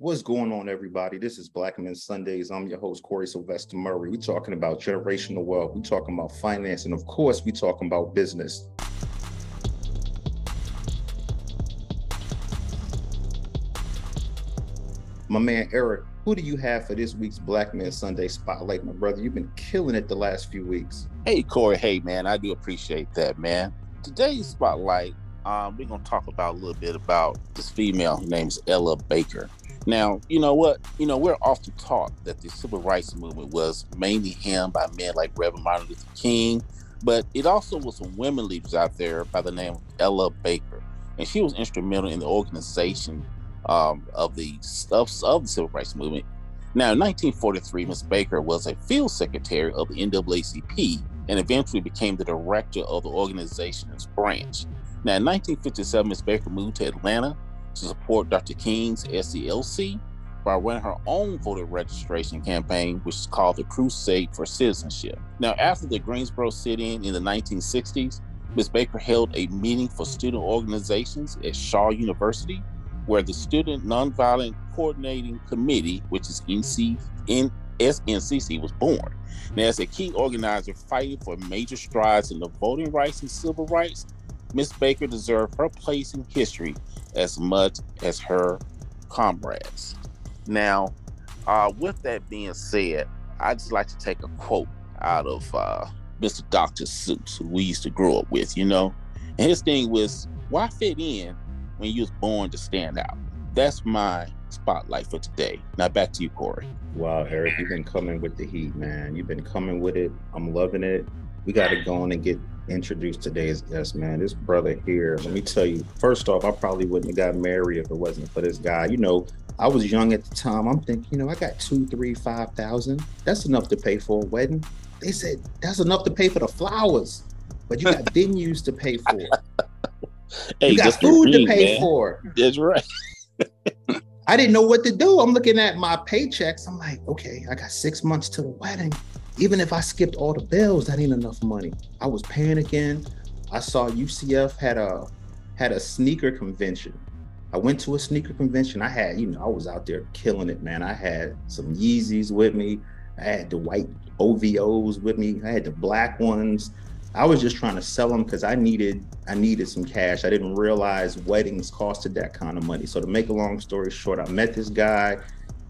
What's going on, everybody? This is Black Men Sundays. I'm your host, Corey Sylvester Murray. We're talking about generational wealth. We're talking about finance. And of course, we're talking about business. My man, Eric, who do you have for this week's Black Men Sunday Spotlight? My brother, you've been killing it the last few weeks. Hey, Corey. Hey, man, I do appreciate that, man. Today's Spotlight, um, we're going to talk about a little bit about this female. Her name's Ella Baker. Now, you know what? You know, we're often taught that the civil rights movement was mainly hemmed by men like Reverend Martin Luther King, but it also was some women leaders out there by the name of Ella Baker. And she was instrumental in the organization um, of the of, of the civil rights movement. Now, in 1943, Ms. Baker was a field secretary of the NAACP and eventually became the director of the organization's branch. Now, in 1957, Ms. Baker moved to Atlanta to support Dr. King's SCLC by running her own voter registration campaign, which is called the Crusade for Citizenship. Now, after the Greensboro sit in the 1960s, Ms. Baker held a meeting for student organizations at Shaw University, where the Student Nonviolent Coordinating Committee, which is NC, SNCC, was born. Now, as a key organizer fighting for major strides in the voting rights and civil rights, Miss Baker deserved her place in history as much as her comrades. Now, uh, with that being said, I just like to take a quote out of uh, Mr. Dr. Seuss, who we used to grow up with, you know. And his thing was, why fit in when you was born to stand out? That's my spotlight for today. Now back to you, Corey. Wow, Eric, you've been coming with the heat, man. You've been coming with it. I'm loving it. We got to go on and get introduce today's guest, man. This brother here, let me tell you, first off, I probably wouldn't have got married if it wasn't for this guy. You know, I was young at the time. I'm thinking, you know, I got two, three, five thousand. That's enough to pay for a wedding. They said that's enough to pay for the flowers, but you got venues to pay for. hey, you got food to pay man. for. That's right. I didn't know what to do. I'm looking at my paychecks. I'm like, okay, I got six months to the wedding even if I skipped all the bills, that ain't enough money. I was panicking. I saw UCF had a had a sneaker convention. I went to a sneaker convention. I had, you know, I was out there killing it, man. I had some Yeezys with me. I had the white OVOs with me. I had the black ones. I was just trying to sell them because I needed I needed some cash. I didn't realize weddings costed that kind of money. So to make a long story short, I met this guy.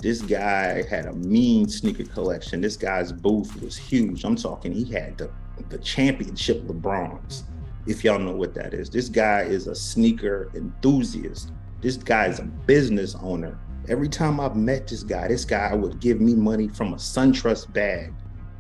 This guy had a mean sneaker collection. This guy's booth was huge. I'm talking, he had the, the championship LeBrons, if y'all know what that is. This guy is a sneaker enthusiast. This guy is a business owner. Every time I've met this guy, this guy would give me money from a SunTrust bag,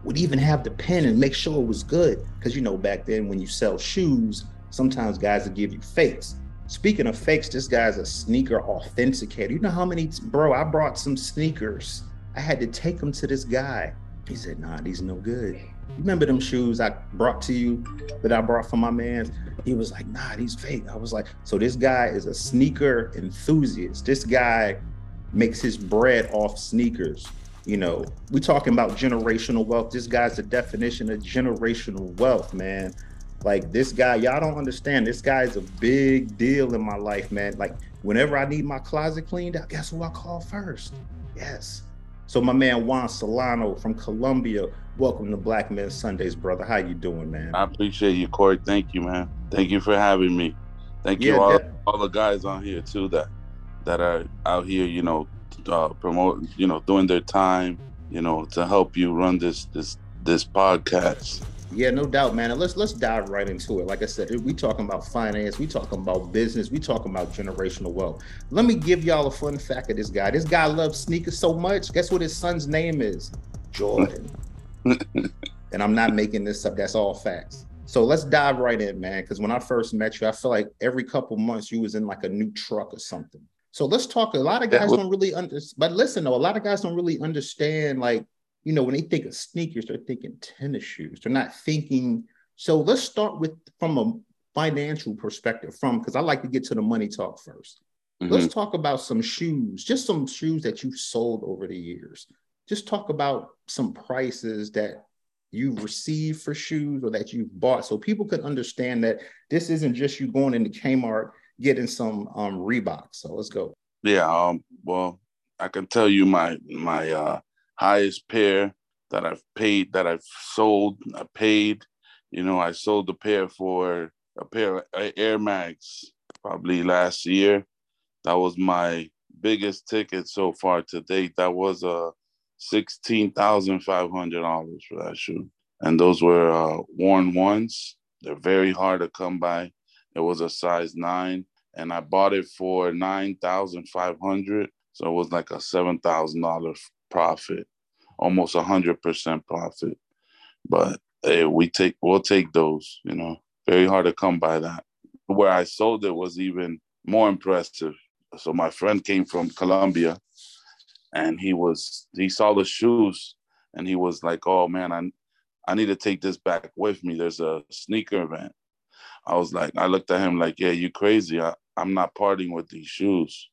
would even have the pen and make sure it was good. Because you know, back then when you sell shoes, sometimes guys would give you fakes. Speaking of fakes, this guy's a sneaker authenticator. You know how many, bro? I brought some sneakers. I had to take them to this guy. He said, Nah, these no good. Remember them shoes I brought to you that I brought for my man? He was like, Nah, these fake. I was like, So this guy is a sneaker enthusiast. This guy makes his bread off sneakers. You know, we talking about generational wealth. This guy's the definition of generational wealth, man. Like this guy, y'all don't understand. This guy is a big deal in my life, man. Like whenever I need my closet cleaned out, guess who I call first? Yes. So my man Juan Solano from Colombia, welcome to Black Men Sundays, brother. How you doing, man? I appreciate you, Corey. Thank you, man. Thank you for having me. Thank you yeah, all, all the guys on here too that that are out here, you know, uh, promote, you know, doing their time, you know, to help you run this this this podcast. Yeah, no doubt, man. And let's let's dive right into it. Like I said, we talking about finance, we talking about business, we talking about generational wealth. Let me give y'all a fun fact of this guy. This guy loves sneakers so much. Guess what his son's name is? Jordan. and I'm not making this up. That's all facts. So let's dive right in, man. Because when I first met you, I feel like every couple months you was in like a new truck or something. So let's talk. A lot of guys don't really understand. But listen, though, a lot of guys don't really understand like you know, when they think of sneakers, they're thinking tennis shoes. They're not thinking. So let's start with from a financial perspective, from because I like to get to the money talk 1st let mm-hmm. Let's talk about some shoes, just some shoes that you've sold over the years. Just talk about some prices that you've received for shoes or that you've bought so people could understand that this isn't just you going into Kmart getting some um Reebok. So let's go. Yeah, um, well, I can tell you my my uh, highest pair that I've paid that I've sold. I paid, you know, I sold a pair for a pair of Air Max probably last year. That was my biggest ticket so far to date. That was a uh, sixteen thousand five hundred dollars for that shoe, and those were uh, worn ones. They're very hard to come by. It was a size nine, and I bought it for nine thousand five hundred. So it was like a seven thousand dollar profit, almost a hundred percent profit. But hey, we take we'll take those. You know, very hard to come by that. Where I sold it was even more impressive. So my friend came from Colombia, and he was he saw the shoes, and he was like, "Oh man, I I need to take this back with me. There's a sneaker event." I was like, I looked at him like, "Yeah, you crazy? I, I'm not parting with these shoes."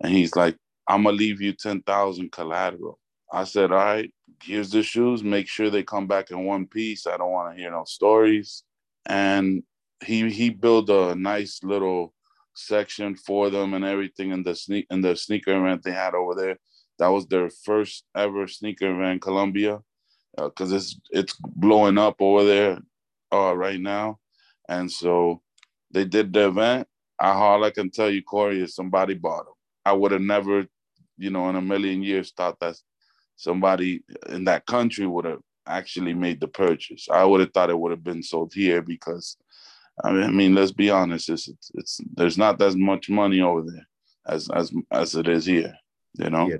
And he's like, "I'm gonna leave you ten thousand collateral." I said, "All right, here's the shoes. Make sure they come back in one piece. I don't want to hear no stories." And he he built a nice little section for them and everything in the sneak in the sneaker event they had over there. That was their first ever sneaker event in Colombia because uh, it's it's blowing up over there uh, right now, and so they did the event. I all I can tell you, Corey, is somebody bought them. I would have never, you know, in a million years thought that somebody in that country would have actually made the purchase. I would have thought it would have been sold here because, I mean, I mean let's be honest, it's, it's, it's there's not as much money over there as as as it is here. You know. Yeah,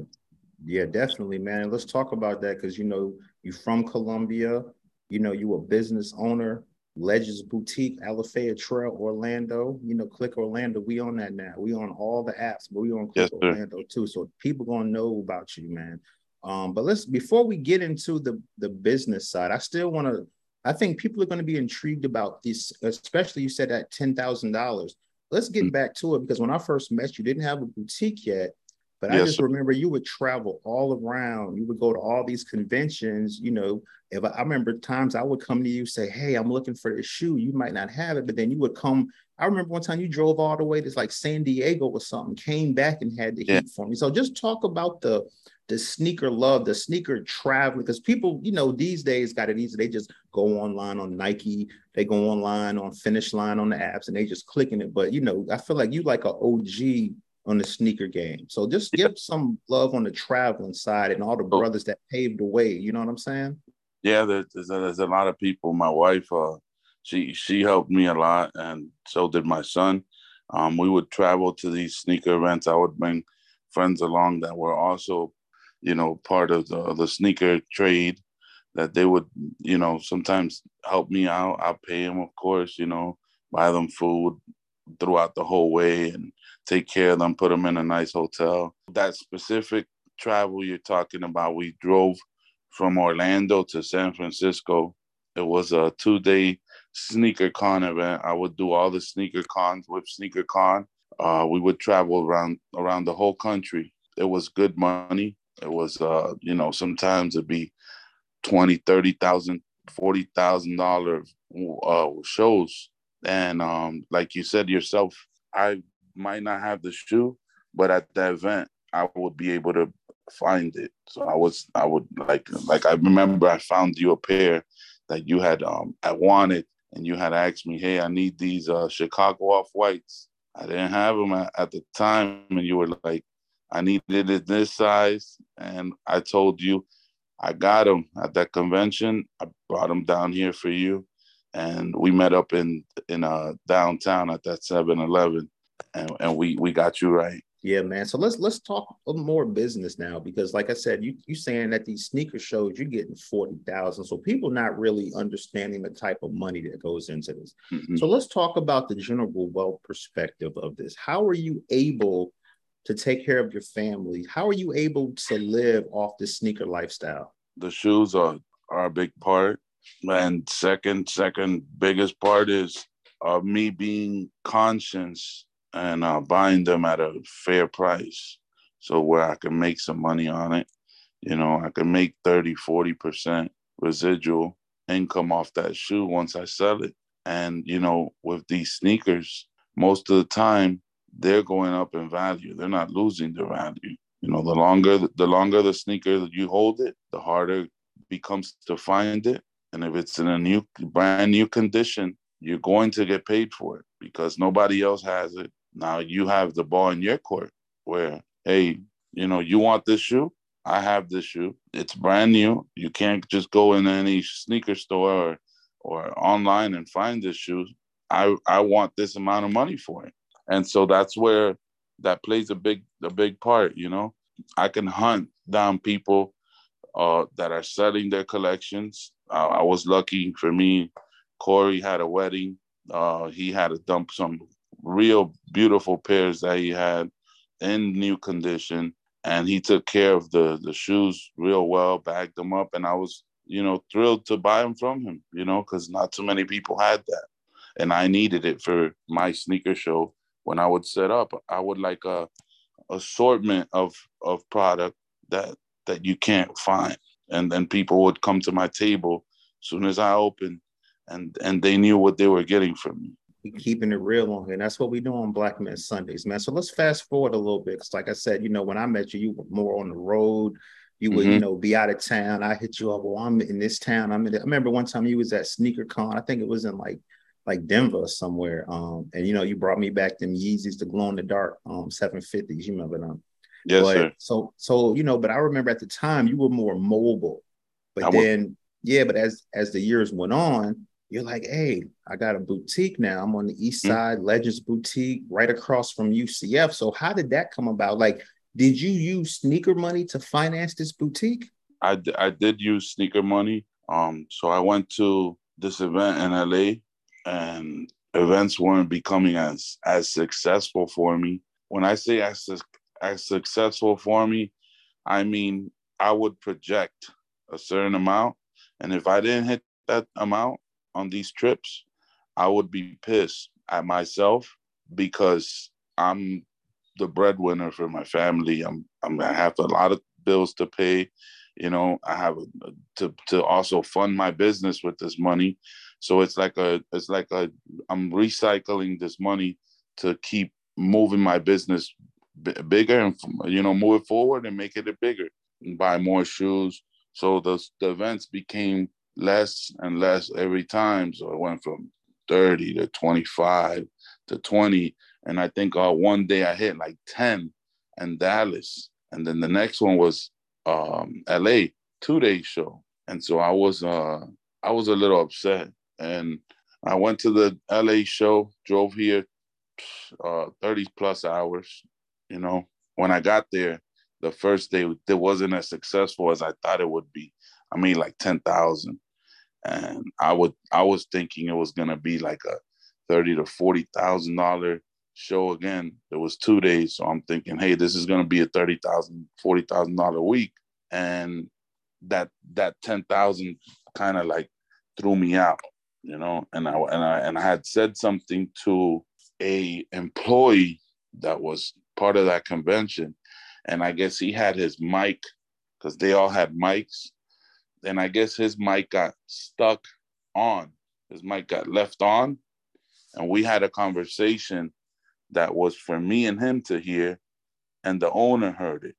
yeah, definitely, man. Let's talk about that because you know you're from Colombia. You know you a business owner. Legends Boutique, Alafaya Trail, Orlando. You know, Click Orlando. We on that now. We on all the apps, but we on Click yes, Orlando too. So people gonna know about you, man. Um, but let's before we get into the the business side, I still want to. I think people are going to be intrigued about this, especially you said that ten thousand dollars. Let's get mm-hmm. back to it because when I first met you, didn't have a boutique yet. But yes, I just remember you would travel all around. You would go to all these conventions. You know, if I, I, remember times I would come to you say, "Hey, I'm looking for this shoe." You might not have it, but then you would come. I remember one time you drove all the way to like San Diego or something, came back and had the yeah. heat for me. So just talk about the the sneaker love, the sneaker traveling, because people, you know, these days got it easy. They just go online on Nike, they go online on Finish Line on the apps, and they just clicking it. But you know, I feel like you like an OG on the sneaker game. So just give some love on the traveling side and all the oh. brothers that paved the way. You know what I'm saying? Yeah, there's, there's a lot of people. My wife, uh, she she helped me a lot, and so did my son. Um, we would travel to these sneaker events. I would bring friends along that were also, you know, part of the, the sneaker trade. That they would, you know, sometimes help me out. I'll pay them, of course, you know, buy them food throughout the whole way, and take care of them, put them in a nice hotel. That specific travel you're talking about, we drove from Orlando to San Francisco. It was a two day sneaker con event. I would do all the sneaker cons with Sneaker Con. Uh, we would travel around around the whole country. It was good money. It was, uh, you know, sometimes it'd be twenty, thirty thousand, forty thousand dollar uh, shows. And um, like you said yourself, I might not have the shoe, but at the event, I would be able to find it. So I was, I would like, like I remember I found you a pair that you had, um, I wanted, and you had asked me, hey, I need these uh, Chicago off whites. I didn't have them at, at the time, and you were like, I needed it this size, and I told you, I got them at that convention. I brought them down here for you, and we met up in in uh downtown at that 7-Eleven and, and we we got you right. Yeah, man. So let's let's talk more business now because, like I said, you you saying that these sneaker shows you're getting forty thousand, so people not really understanding the type of money that goes into this. Mm-hmm. So let's talk about the general wealth perspective of this. How are you able to take care of your family? How are you able to live off this sneaker lifestyle? The shoes are are a big part, and second second biggest part is uh, me being conscious and uh, buying them at a fair price. So where I can make some money on it, you know, I can make 30, 40% residual income off that shoe once I sell it. And, you know, with these sneakers, most of the time they're going up in value. They're not losing their value. You know, the longer the longer the sneaker that you hold it, the harder it becomes to find it. And if it's in a new brand new condition, you're going to get paid for it because nobody else has it. Now you have the ball in your court where, hey, you know, you want this shoe? I have this shoe. It's brand new. You can't just go in any sneaker store or, or online and find this shoe. I I want this amount of money for it. And so that's where that plays a big a big part, you know. I can hunt down people uh, that are selling their collections. Uh, I was lucky for me. Corey had a wedding. Uh, he had to dump some real beautiful pairs that he had in new condition, and he took care of the the shoes real well, bagged them up, and I was you know thrilled to buy them from him. You know, because not too many people had that, and I needed it for my sneaker show. When I would set up, I would like a assortment of of product that that you can't find, and then people would come to my table as soon as I opened, and and they knew what they were getting from me keeping it real on here. And that's what we do on Black Men Sundays, man. So let's fast forward a little bit. Because like I said, you know, when I met you, you were more on the road. You would, mm-hmm. you know, be out of town. I hit you up. Well, I'm in this town. I'm in. I remember one time you was at Sneaker Con. I think it was in like like Denver somewhere. Um, and you know, you brought me back them Yeezys, the glow in the dark um 750s. You remember them? Yes, but, sir. So so you know, but I remember at the time you were more mobile. But I then, would. yeah, but as as the years went on, you're like, hey, I got a boutique now. I'm on the east mm-hmm. side, Legends Boutique, right across from UCF. So how did that come about? Like, did you use sneaker money to finance this boutique? I, d- I did use sneaker money. Um, so I went to this event in LA and events weren't becoming as as successful for me. When I say as, as successful for me, I mean I would project a certain amount. And if I didn't hit that amount, on these trips, I would be pissed at myself because I'm the breadwinner for my family. I'm, I'm I have a lot of bills to pay. You know, I have to to also fund my business with this money. So it's like a it's like a I'm recycling this money to keep moving my business b- bigger and you know move it forward and make it bigger and buy more shoes. So the the events became less and less every time. So it went from 30 to 25 to 20. And I think uh, one day I hit like 10 in Dallas. And then the next one was um, LA, two day show. And so I was uh, I was a little upset. And I went to the LA show, drove here uh, 30 plus hours. You know, when I got there, the first day it wasn't as successful as I thought it would be. I mean, like 10,000 and I would I was thinking it was gonna be like a thirty to forty thousand dollar show again. It was two days, so I'm thinking, hey, this is gonna be a thirty thousand, forty thousand dollar week, and that that ten thousand kind of like threw me out, you know. And I and I and I had said something to a employee that was part of that convention, and I guess he had his mic because they all had mics and I guess his mic got stuck on. His mic got left on, and we had a conversation that was for me and him to hear, and the owner heard it,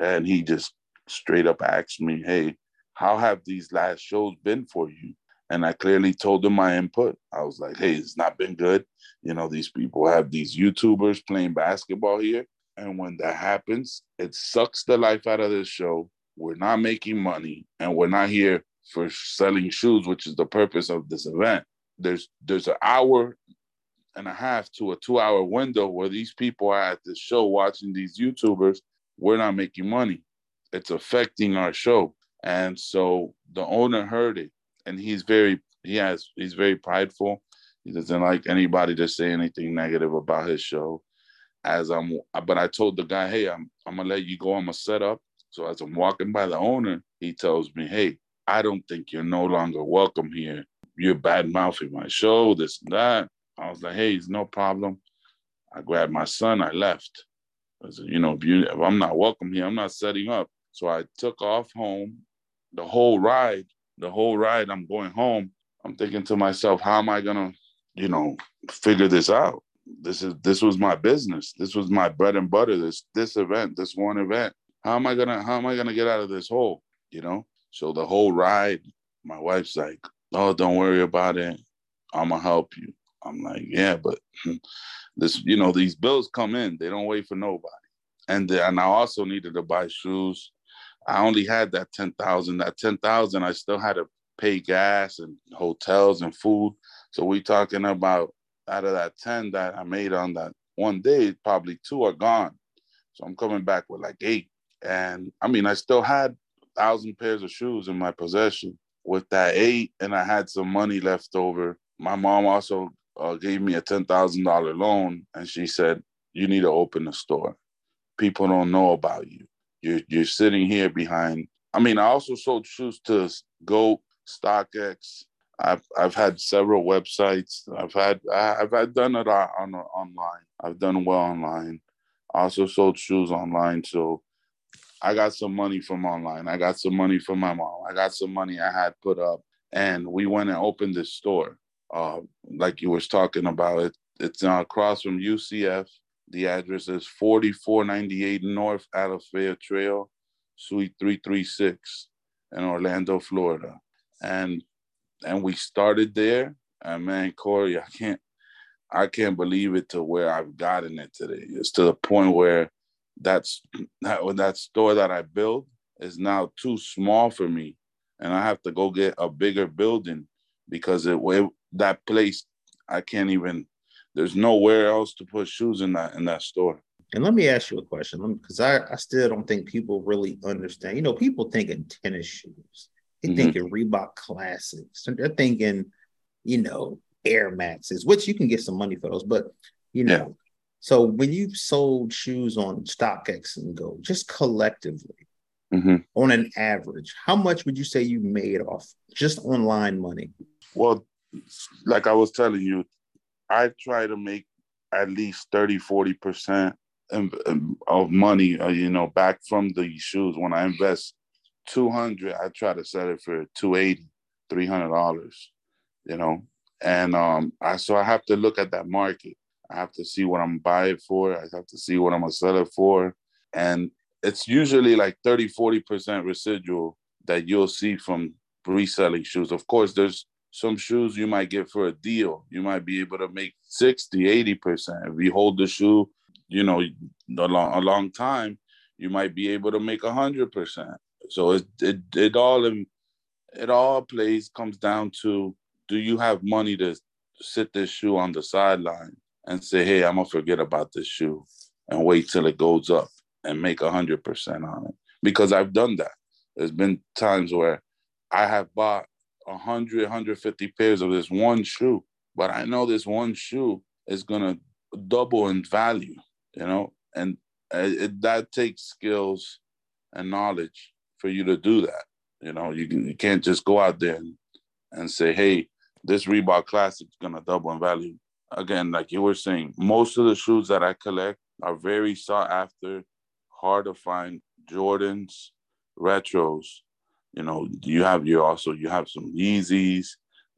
and he just straight up asked me, "Hey, how have these last shows been for you?" And I clearly told him my input. I was like, "Hey, it's not been good. You know, these people have these YouTubers playing basketball here, and when that happens, it sucks the life out of this show." We're not making money, and we're not here for selling shoes, which is the purpose of this event. There's there's an hour and a half to a two hour window where these people are at the show watching these YouTubers. We're not making money. It's affecting our show. And so the owner heard it and he's very he has he's very prideful. He doesn't like anybody to say anything negative about his show. As I'm but I told the guy, hey, I'm I'm gonna let you go. I'm gonna set up so as I'm walking by the owner, he tells me, Hey, I don't think you're no longer welcome here. You're bad mouthing my show, this and that. I was like, Hey, it's no problem. I grabbed my son, I left. I said, you know, if, you, if I'm not welcome here, I'm not setting up. So I took off home. The whole ride, the whole ride, I'm going home. I'm thinking to myself, how am I gonna, you know, figure this out? This is this was my business. This was my bread and butter. This this event, this one event how am I gonna how am I gonna get out of this hole? You know? So the whole ride, my wife's like, Oh, don't worry about it. I'm gonna help you. I'm like, yeah, but this, you know, these bills come in, they don't wait for nobody. And and I also needed to buy shoes. I only had that ten thousand. That ten thousand, I still had to pay gas and hotels and food. So we talking about out of that ten that I made on that one day, probably two are gone. So I'm coming back with like eight. And I mean, I still had thousand pairs of shoes in my possession. With that eight, and I had some money left over. My mom also uh, gave me a ten thousand dollar loan, and she said, "You need to open a store. People don't know about you. You're you're sitting here behind." I mean, I also sold shoes to Goat, StockX. I've I've had several websites. I've had I've had done it on, on online. I've done well online. I also sold shoes online, so I got some money from online. I got some money from my mom. I got some money I had put up, and we went and opened this store. Uh, like you was talking about it, it's uh, across from UCF. The address is 4498 North Alafaya Trail, Suite 336 in Orlando, Florida. And and we started there. And man, Corey, I can't I can't believe it to where I've gotten it today. It's to the point where that's that that store that I built is now too small for me, and I have to go get a bigger building because it, it that place I can't even. There's nowhere else to put shoes in that in that store. And let me ask you a question, because I, I still don't think people really understand. You know, people thinking tennis shoes, they mm-hmm. thinking Reebok Classics, they're thinking, you know, Air Maxes, which you can get some money for those, but you know. So when you sold shoes on StockX and Go, just collectively, mm-hmm. on an average, how much would you say you made off just online money? Well, like I was telling you, I try to make at least 30, 40% of money, uh, you know, back from the shoes. When I invest 200, I try to sell it for 280, $300, you know, and um, I, so I have to look at that market I have to see what I'm buying for. I have to see what I'm gonna sell it for. And it's usually like 30, 40% residual that you'll see from reselling shoes. Of course, there's some shoes you might get for a deal. You might be able to make 60, 80%. If you hold the shoe, you know, a long, a long time, you might be able to make 100%. So it, it, it all, it all plays, comes down to, do you have money to sit this shoe on the sideline and say, hey, I'm gonna forget about this shoe and wait till it goes up and make hundred percent on it. Because I've done that. There's been times where I have bought 100, 150 pairs of this one shoe, but I know this one shoe is gonna double in value, you know, and it, that takes skills and knowledge for you to do that. You know, you, can, you can't just go out there and, and say, hey, this Reebok Classic is gonna double in value again, like you were saying, most of the shoes that I collect are very sought after, hard to find. Jordans, retros. You know, you have you also you have some Yeezys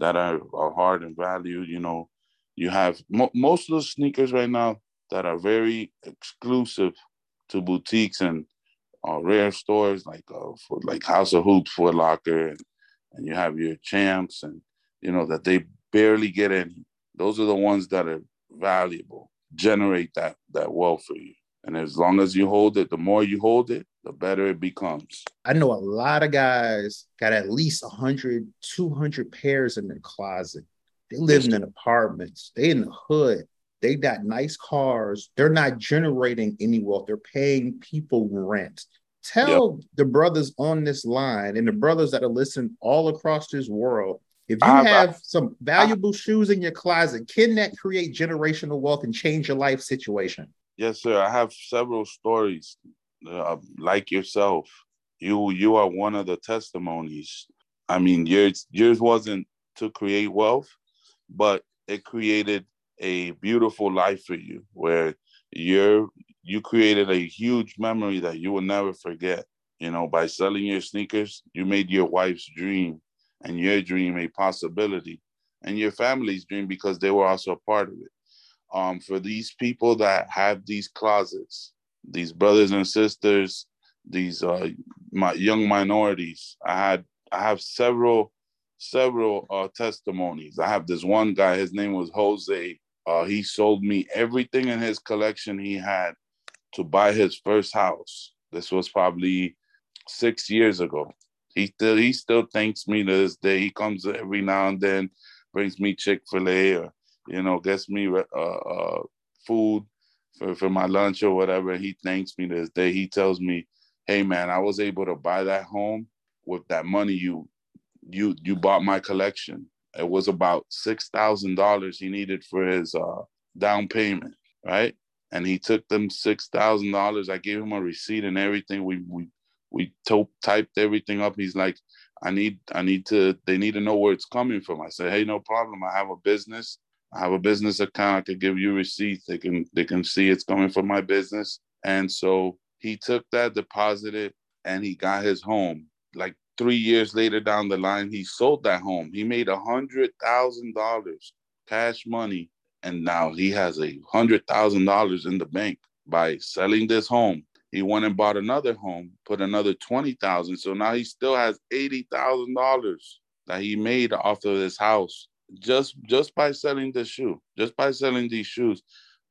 that are, are hard in value. You know, you have mo- most of the sneakers right now that are very exclusive to boutiques and uh, rare stores like uh, for like House of Hoops, Foot Locker, and, and you have your champs, and you know that they barely get any. Those are the ones that are valuable, generate that that wealth for you. And as long as you hold it, the more you hold it, the better it becomes. I know a lot of guys got at least 100, 200 pairs in their closet. They live in apartments, they in the hood, they got nice cars. They're not generating any wealth, they're paying people rent. Tell yep. the brothers on this line and the brothers that are listening all across this world if you I, have I, some valuable I, shoes in your closet, can that create generational wealth and change your life situation? Yes, sir. I have several stories uh, like yourself. You you are one of the testimonies. I mean, yours yours wasn't to create wealth, but it created a beautiful life for you where you're you created a huge memory that you will never forget. You know, by selling your sneakers, you made your wife's dream and your dream a possibility and your family's dream because they were also a part of it. Um, for these people that have these closets, these brothers and sisters these uh my young minorities. I had I have several several uh testimonies. I have this one guy, his name was Jose. Uh he sold me everything in his collection he had to buy his first house. This was probably six years ago. He still he still thanks me to this day. He comes every now and then, brings me Chick Fil A or you know gets me uh, uh, food for, for my lunch or whatever. He thanks me to this day. He tells me, "Hey man, I was able to buy that home with that money you you you bought my collection. It was about six thousand dollars he needed for his uh, down payment, right? And he took them six thousand dollars. I gave him a receipt and everything. We we we typed everything up. He's like, I need, I need to, they need to know where it's coming from. I said, hey, no problem. I have a business. I have a business account. I could give you receipts. They can, they can see it's coming from my business. And so he took that, deposited, and he got his home. Like three years later down the line, he sold that home. He made a hundred thousand dollars cash money, and now he has a hundred thousand dollars in the bank by selling this home he went and bought another home, put another twenty thousand. So now he still has eighty thousand dollars that he made off of this house just just by selling the shoe, just by selling these shoes.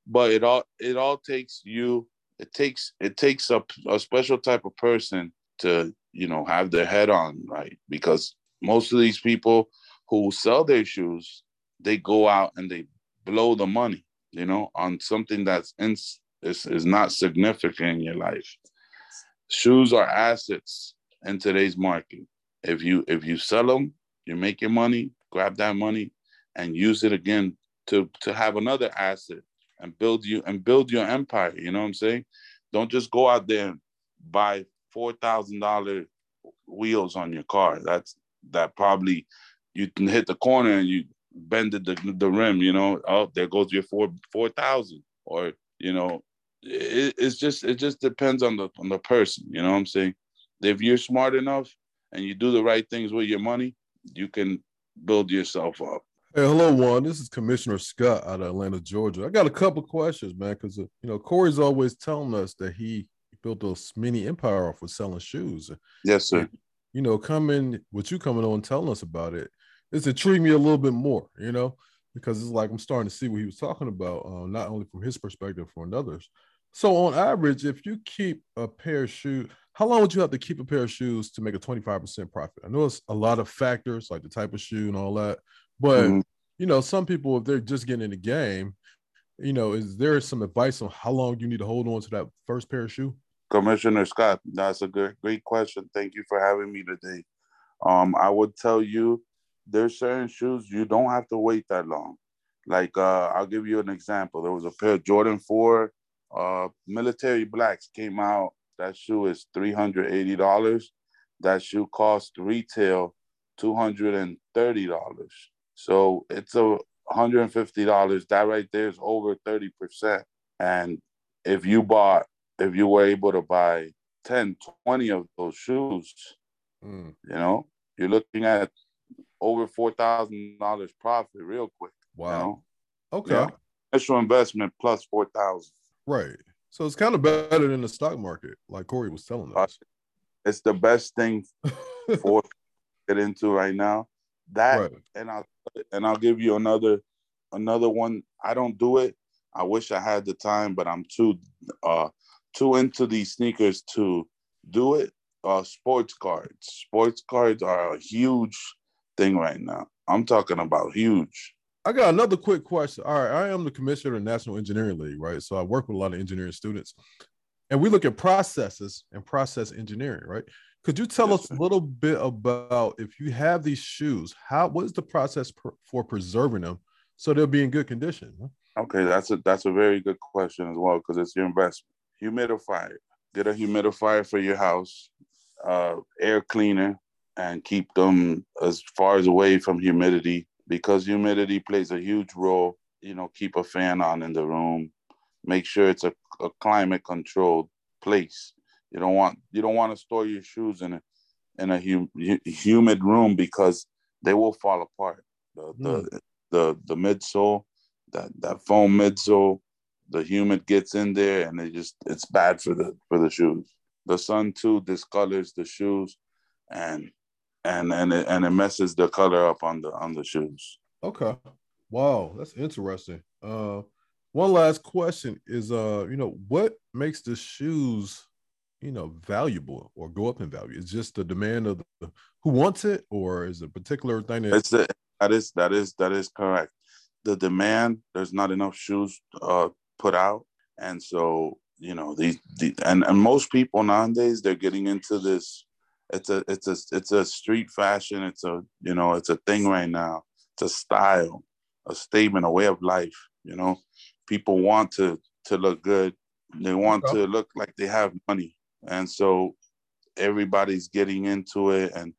But it all it all takes you. It takes it takes a, a special type of person to you know have their head on right because most of these people who sell their shoes they go out and they blow the money you know on something that's in, is, is not significant in your life. Shoes are assets in today's market. If you if you sell them, you make your money, grab that money and use it again to to have another asset and build you and build your empire. You know what I'm saying? Don't just go out there and buy four thousand dollar wheels on your car. That's that probably you can hit the corner and you bended the, the rim, you know, oh, there goes your four four thousand. Or, you know, it, it's just it just depends on the on the person. You know what I'm saying? If you're smart enough and you do the right things with your money, you can build yourself up. Hey, hello, Juan. This is Commissioner Scott out of Atlanta, Georgia. I got a couple questions, man, because uh, you know Corey's always telling us that he built a mini empire off of selling shoes. Yes, sir. You know, coming with you coming on telling us about it, it's intrigued me a little bit more. You know, because it's like I'm starting to see what he was talking about, uh, not only from his perspective, from others. So on average, if you keep a pair of shoes, how long would you have to keep a pair of shoes to make a 25% profit? I know it's a lot of factors like the type of shoe and all that, but mm-hmm. you know, some people if they're just getting in the game, you know, is there some advice on how long you need to hold on to that first pair of shoe? Commissioner Scott, that's a good great question. Thank you for having me today. Um, I would tell you there's certain shoes you don't have to wait that long. Like uh, I'll give you an example. There was a pair of Jordan 4 uh, military blacks came out. That shoe is three hundred eighty dollars. That shoe cost retail two hundred and thirty dollars. So it's a hundred and fifty dollars. That right there is over thirty percent. And if you bought, if you were able to buy 10, 20 of those shoes, mm. you know, you're looking at over four thousand dollars profit real quick. Wow. You know? Okay. Yeah. Initial investment plus four thousand. Right. So it's kind of better than the stock market, like Corey was telling us. It's the best thing for get into right now. That right. and I'll and I'll give you another another one. I don't do it. I wish I had the time, but I'm too uh too into these sneakers to do it. Uh sports cards. Sports cards are a huge thing right now. I'm talking about huge. I got another quick question. All right, I am the commissioner of the National Engineering League, right? So I work with a lot of engineering students, and we look at processes and process engineering, right? Could you tell yes, us a little bit about if you have these shoes, how what is the process per, for preserving them so they'll be in good condition? Okay, that's a that's a very good question as well because it's your investment. Humidifier, get a humidifier for your house, uh, air cleaner, and keep them as far as away from humidity because humidity plays a huge role. You know, keep a fan on in the room. Make sure it's a, a climate controlled place. You don't want you don't want to store your shoes in a in a hum, humid room because they will fall apart. The the, hmm. the the midsole, that that foam midsole, the humid gets in there and it just it's bad for the for the shoes. the sun too discolors the shoes, and and and it, and it messes the color up on the on the shoes. Okay. Wow, that's interesting. Uh, one last question is, uh, you know, what makes the shoes, you know, valuable or go up in value? Is just the demand of the, who wants it, or is it a particular thing that? It's the, that is that is that is correct. The demand, there's not enough shoes uh, put out, and so you know these the, and and most people nowadays they're getting into this. It's a it's a it's a street fashion. It's a you know it's a thing right now. It's a style, a statement, a way of life. You know, people want to to look good. They want to look like they have money, and so everybody's getting into it. And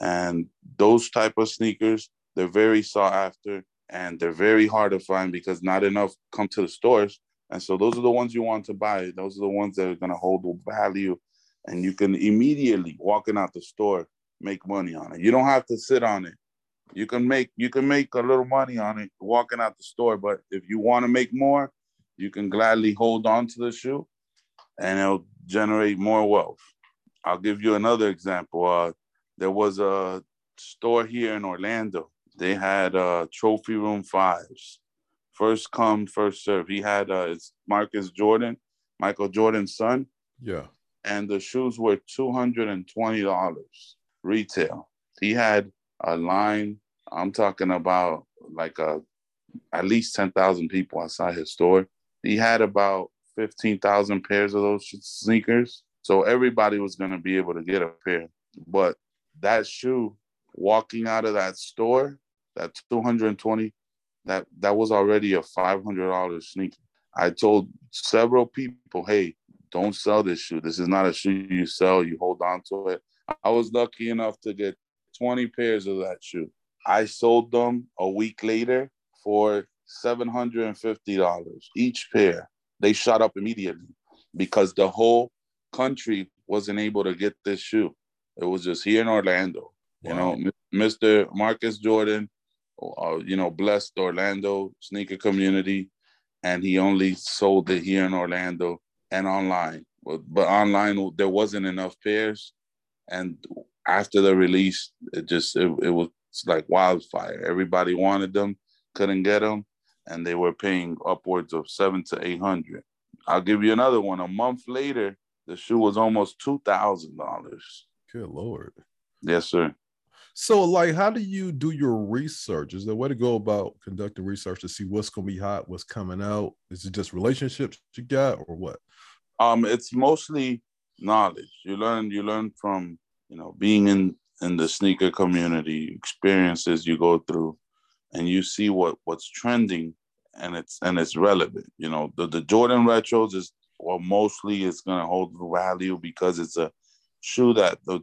and those type of sneakers, they're very sought after, and they're very hard to find because not enough come to the stores. And so those are the ones you want to buy. Those are the ones that are going to hold the value, and you can immediately walking out the store make money on it. You don't have to sit on it you can make you can make a little money on it walking out the store, but if you want to make more, you can gladly hold on to the shoe, and it'll generate more wealth. I'll give you another example. Uh, there was a store here in Orlando. They had uh, trophy room fives, first come first serve. He had uh, it's Marcus Jordan, Michael Jordan's son. Yeah, and the shoes were two hundred and twenty dollars retail. He had a line I'm talking about like a at least 10,000 people outside his store. He had about 15,000 pairs of those sneakers. So everybody was going to be able to get a pair. But that shoe walking out of that store, that 220, that that was already a $500 sneaker. I told several people, "Hey, don't sell this shoe. This is not a shoe you sell. You hold on to it." I was lucky enough to get 20 pairs of that shoe. I sold them a week later for $750 each pair. They shot up immediately because the whole country wasn't able to get this shoe. It was just here in Orlando. Wow. You know, Mr. Marcus Jordan, uh, you know, blessed Orlando sneaker community, and he only sold it here in Orlando and online. But, but online, there wasn't enough pairs, and after the release, it just it, it was like wildfire. Everybody wanted them, couldn't get them, and they were paying upwards of seven to eight hundred. I'll give you another one. A month later, the shoe was almost two thousand dollars. Good lord. Yes, sir. So, like, how do you do your research? Is there a way to go about conducting research to see what's going to be hot, what's coming out? Is it just relationships you got, or what? Um, it's mostly knowledge. You learn. You learn from you know being in in the sneaker community, experiences you go through, and you see what what's trending, and it's and it's relevant. You know, the the Jordan retros is or mostly it's gonna hold value because it's a shoe that the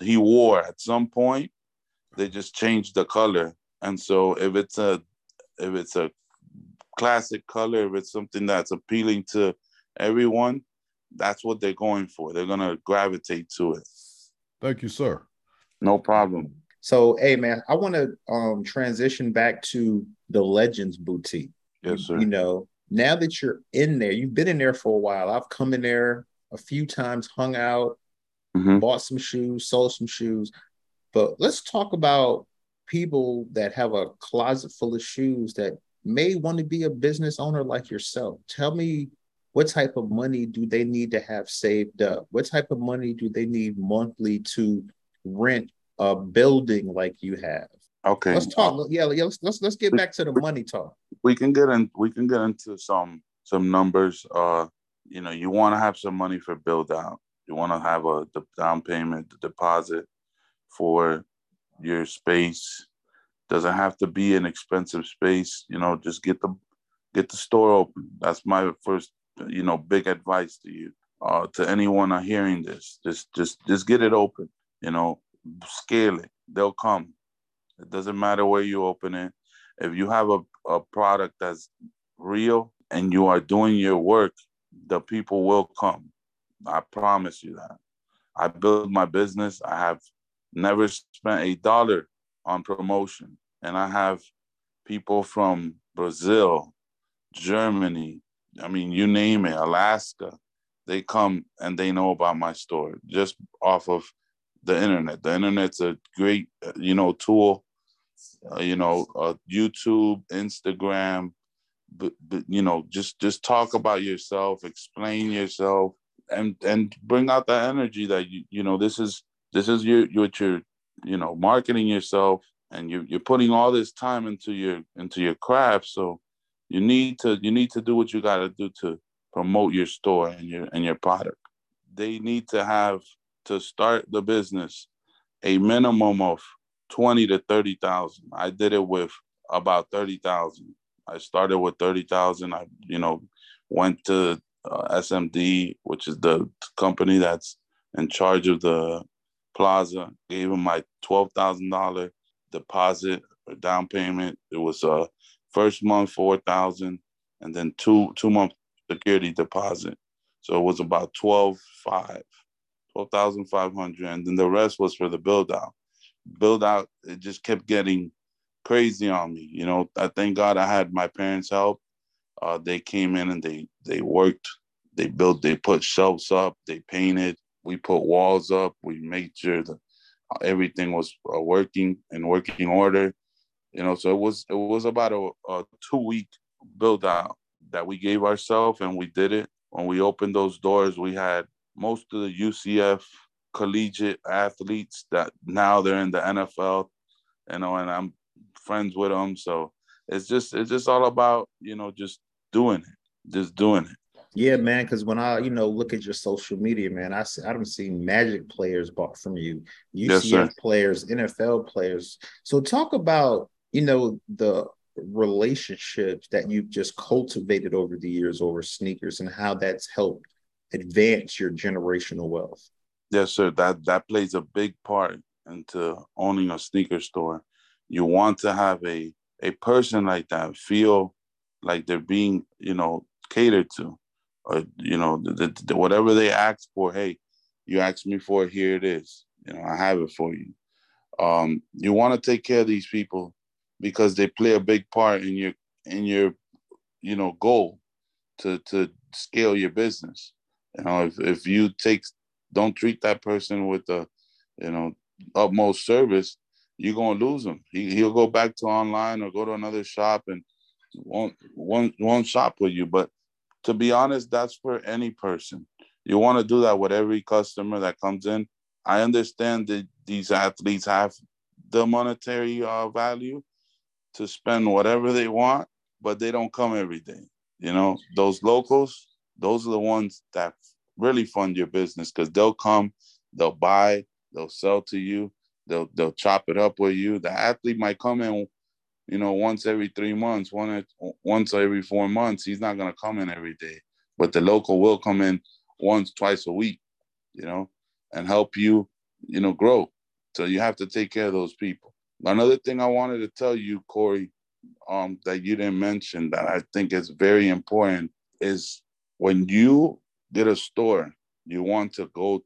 he wore at some point. They just changed the color, and so if it's a if it's a classic color, if it's something that's appealing to everyone, that's what they're going for. They're gonna gravitate to it. Thank you, sir. No problem. So, hey, man, I want to um, transition back to the Legends Boutique. Yes, sir. You know, now that you're in there, you've been in there for a while. I've come in there a few times, hung out, mm-hmm. bought some shoes, sold some shoes. But let's talk about people that have a closet full of shoes that may want to be a business owner like yourself. Tell me what type of money do they need to have saved up? What type of money do they need monthly to rent a building like you have? Okay. Let's talk. Yeah, let's let's let's get back to the money talk. We can get in. We can get into some some numbers. Uh, you know, you want to have some money for build out. You want to have a the down payment, the deposit for your space. Doesn't have to be an expensive space. You know, just get the get the store open. That's my first, you know, big advice to you. Uh, to anyone hearing this, just just just get it open. You know, scale it. They'll come. It doesn't matter where you open it. If you have a, a product that's real and you are doing your work, the people will come. I promise you that. I build my business. I have never spent a dollar on promotion. And I have people from Brazil, Germany, I mean, you name it, Alaska. they come and they know about my store just off of the internet. The internet's a great, you know, tool. Uh, you know, uh, YouTube, Instagram, but, but you know, just just talk about yourself, explain yourself, and and bring out that energy that you you know this is this is your what you're you know marketing yourself and you you're putting all this time into your into your craft. So you need to you need to do what you got to do to promote your store and your and your product. They need to have to start the business a minimum of 20 to 30,000 I did it with about 30,000 I started with 30,000 I you know went to uh, SMD which is the company that's in charge of the plaza gave him my $12,000 deposit or down payment. It was uh first month four thousand, and then two two month security deposit. So it was about twelve five, twelve thousand five hundred, and then the rest was for the build out. Build out it just kept getting crazy on me. You know, I thank God I had my parents' help. Uh, they came in and they they worked, they built, they put shelves up, they painted, we put walls up, we made sure that everything was uh, working in working order. You know, so it was it was about a, a two week build out that we gave ourselves, and we did it. When we opened those doors, we had most of the UCF collegiate athletes that now they're in the NFL. You know, and I'm friends with them, so it's just it's just all about you know just doing it, just doing it. Yeah, man. Because when I, you know, look at your social media, man, I see, I don't see Magic players bought from you, UCF yes, players, NFL players. So talk about, you know, the relationships that you've just cultivated over the years over sneakers and how that's helped advance your generational wealth. Yes, sir. That that plays a big part into owning a sneaker store. You want to have a a person like that feel like they're being, you know, catered to or you know, the, the, whatever they ask for. Hey, you asked me for it. Here it is. You know, I have it for you. Um, you want to take care of these people because they play a big part in your in your you know goal to to scale your business. You know, if if you take don't treat that person with the you know utmost service, you're gonna lose him. He he'll go back to online or go to another shop and won't won't won't shop with you. But to be honest, that's for any person. You want to do that with every customer that comes in. I understand that these athletes have the monetary uh, value to spend whatever they want, but they don't come every day. You know, those locals, those are the ones that really fund your business because they'll come, they'll buy, they'll sell to you, they'll they'll chop it up with you. The athlete might come in you know, once every three months, one once every four months. He's not gonna come in every day, but the local will come in once, twice a week, you know, and help you, you know, grow. So you have to take care of those people. Another thing I wanted to tell you, Corey, um, that you didn't mention that I think is very important is when you get a store, you want to go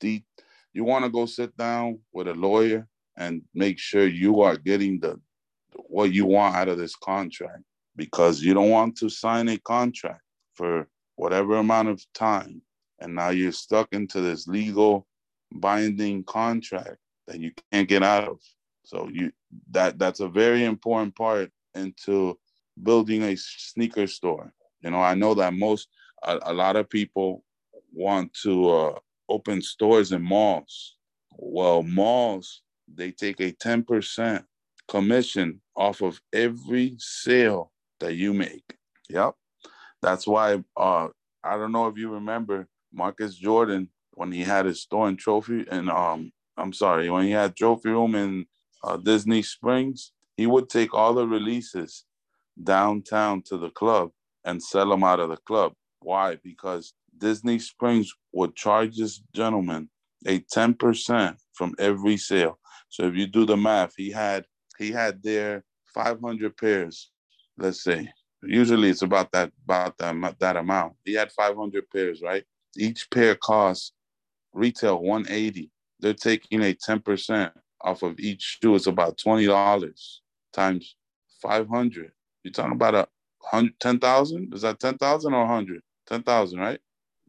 deep. You want to go sit down with a lawyer and make sure you are getting the what you want out of this contract because you don't want to sign a contract for whatever amount of time. And now you're stuck into this legal binding contract that you can't get out of. So you that that's a very important part into building a sneaker store. You know i know that most a, a lot of people want to uh, open stores in malls. Well malls they take a 10% commission off of every sale that you make. Yep. That's why uh I don't know if you remember Marcus Jordan when he had his store in Trophy and um I'm sorry, when he had Trophy Room in uh, Disney Springs, he would take all the releases downtown to the club and sell them out of the club. Why? Because Disney Springs would charge this gentleman a 10% from every sale. So if you do the math, he had he had there 500 pairs, let's say. Usually it's about that about that, that amount. He had 500 pairs, right? Each pair costs retail 180. They're taking a 10% off of each shoe. It's about $20 times 500. You're talking about a hundred, 10,000? Is that 10,000 or 100? 10,000, right?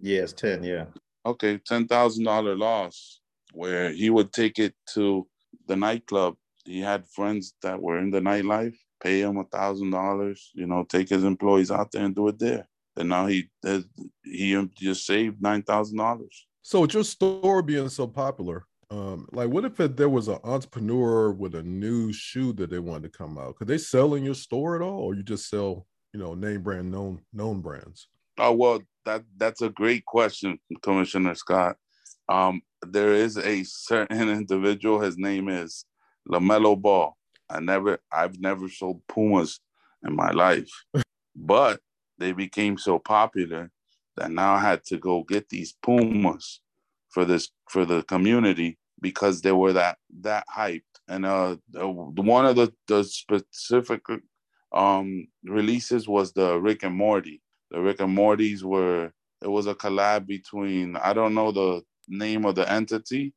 Yeah, 10, yeah. Okay, $10,000 loss where he would take it to the nightclub. He had friends that were in the nightlife, pay him a thousand dollars, you know, take his employees out there and do it there. And now he he just saved nine thousand dollars. So with your store being so popular, um, like what if there was an entrepreneur with a new shoe that they wanted to come out? Could they sell in your store at all, or you just sell, you know, name brand known known brands? Oh well, that that's a great question, Commissioner Scott. Um, there is a certain individual. His name is LaMelo Ball. I never, I've never sold Pumas in my life, but they became so popular that now I had to go get these Pumas for this for the community because they were that that hyped. And uh, one of the the specific um releases was the Rick and Morty. The Rick and Mortys were it was a collab between I don't know the name of the entity,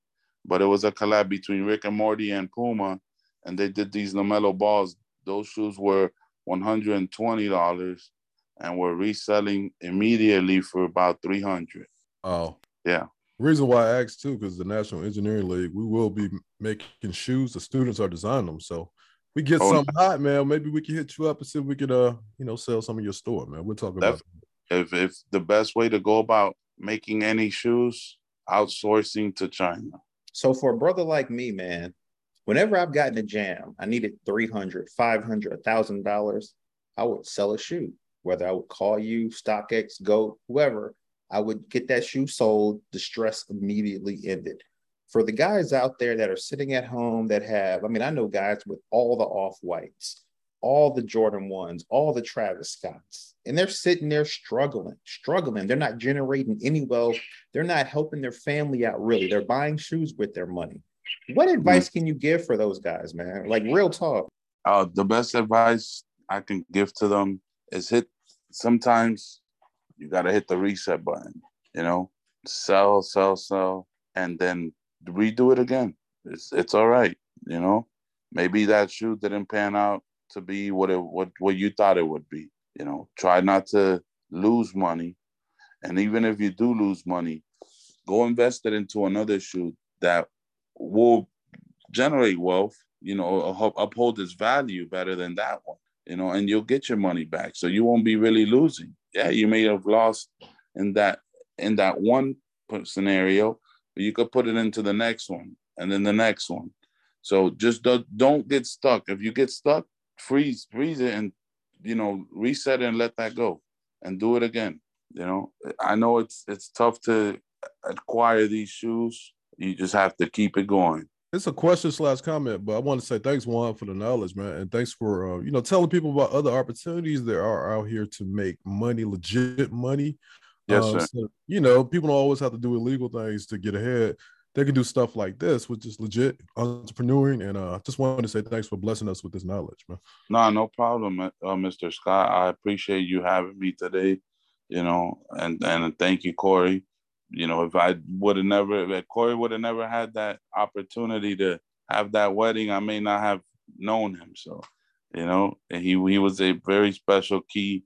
but it was a collab between Rick and Morty and Puma, and they did these LaMelo balls. Those shoes were one hundred and twenty dollars, and were reselling immediately for about three hundred. Oh, yeah. Reason why I asked too, because the National Engineering League, we will be making shoes. The students are designing them, so we get oh, something hot, man. Maybe we can hit you up and see if we could, uh, you know, sell some of your store, man. We're talking about. If if the best way to go about making any shoes outsourcing to China. So for a brother like me, man, whenever I've gotten a jam, I needed 300, 500, $1,000, I would sell a shoe. Whether I would call you, StockX, Go, whoever, I would get that shoe sold. The stress immediately ended. For the guys out there that are sitting at home that have, I mean, I know guys with all the off whites, all the Jordan ones, all the Travis Scotts, and they're sitting there struggling, struggling. They're not generating any wealth. They're not helping their family out really. They're buying shoes with their money. What advice can you give for those guys, man? Like real talk. Uh, the best advice I can give to them is hit. Sometimes you got to hit the reset button. You know, sell, sell, sell, and then redo it again. It's it's all right. You know, maybe that shoe didn't pan out to be what it what what you thought it would be. You know, try not to lose money, and even if you do lose money, go invest it into another shoe that will generate wealth. You know, uphold its value better than that one. You know, and you'll get your money back, so you won't be really losing. Yeah, you may have lost in that in that one scenario, but you could put it into the next one and then the next one. So just don't, don't get stuck. If you get stuck, freeze freeze it and you know reset it and let that go and do it again you know i know it's it's tough to acquire these shoes you just have to keep it going it's a question slash comment, but I want to say thanks, Juan, for the knowledge, man, and thanks for uh, you know telling people about other opportunities there are out here to make money, legit money. Yes, sir. So, you know, people don't always have to do illegal things to get ahead they can do stuff like this, which is legit entrepreneuring. And uh, just wanted to say thanks for blessing us with this knowledge, man. No, no problem, uh, Mr. Scott. I appreciate you having me today. You know, and and thank you, Corey. You know, if I would have never, if Corey would have never had that opportunity to have that wedding, I may not have known him. So, you know, he he was a very special key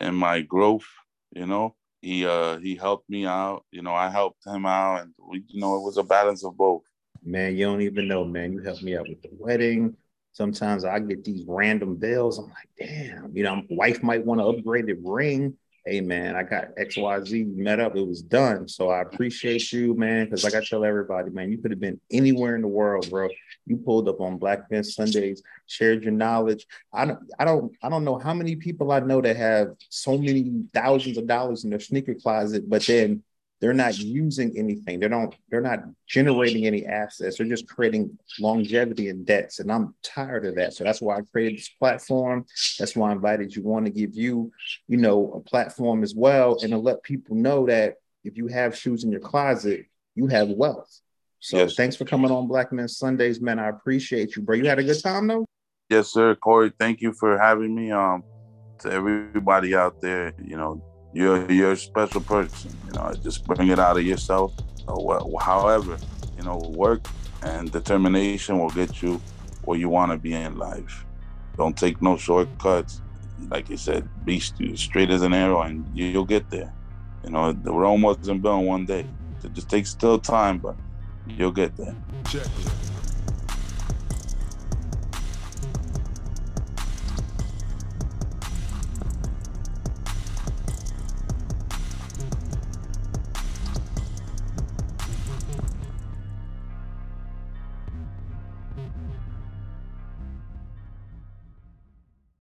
in my growth. You know, he uh he helped me out you know i helped him out and we you know it was a balance of both. Man you don't even know man. You helped me out with the wedding. Sometimes i get these random bills i'm like damn you know my wife might want to upgrade the ring hey man, I got XYZ met up. It was done. So I appreciate you, man. Cause like I tell everybody, man, you could have been anywhere in the world, bro. You pulled up on Black Men Sundays, shared your knowledge. I don't, I don't, I don't know how many people I know that have so many thousands of dollars in their sneaker closet, but then they're not using anything. They don't, they're not generating any assets. They're just creating longevity and debts. And I'm tired of that. So that's why I created this platform. That's why I invited you Juan to give you, you know, a platform as well and to let people know that if you have shoes in your closet, you have wealth. So yes. thanks for coming on Black Men Sundays, man. I appreciate you, bro. You had a good time though? Yes, sir. Corey, thank you for having me. Um to everybody out there, you know, you're you're a special person. You know, just bring it out of yourself. Uh, or however, you know, work and determination will get you where you want to be in life. Don't take no shortcuts. Like you said, be straight as an arrow, and you'll get there. You know, the Rome wasn't built in one day. It just takes still time, but you'll get there. Check.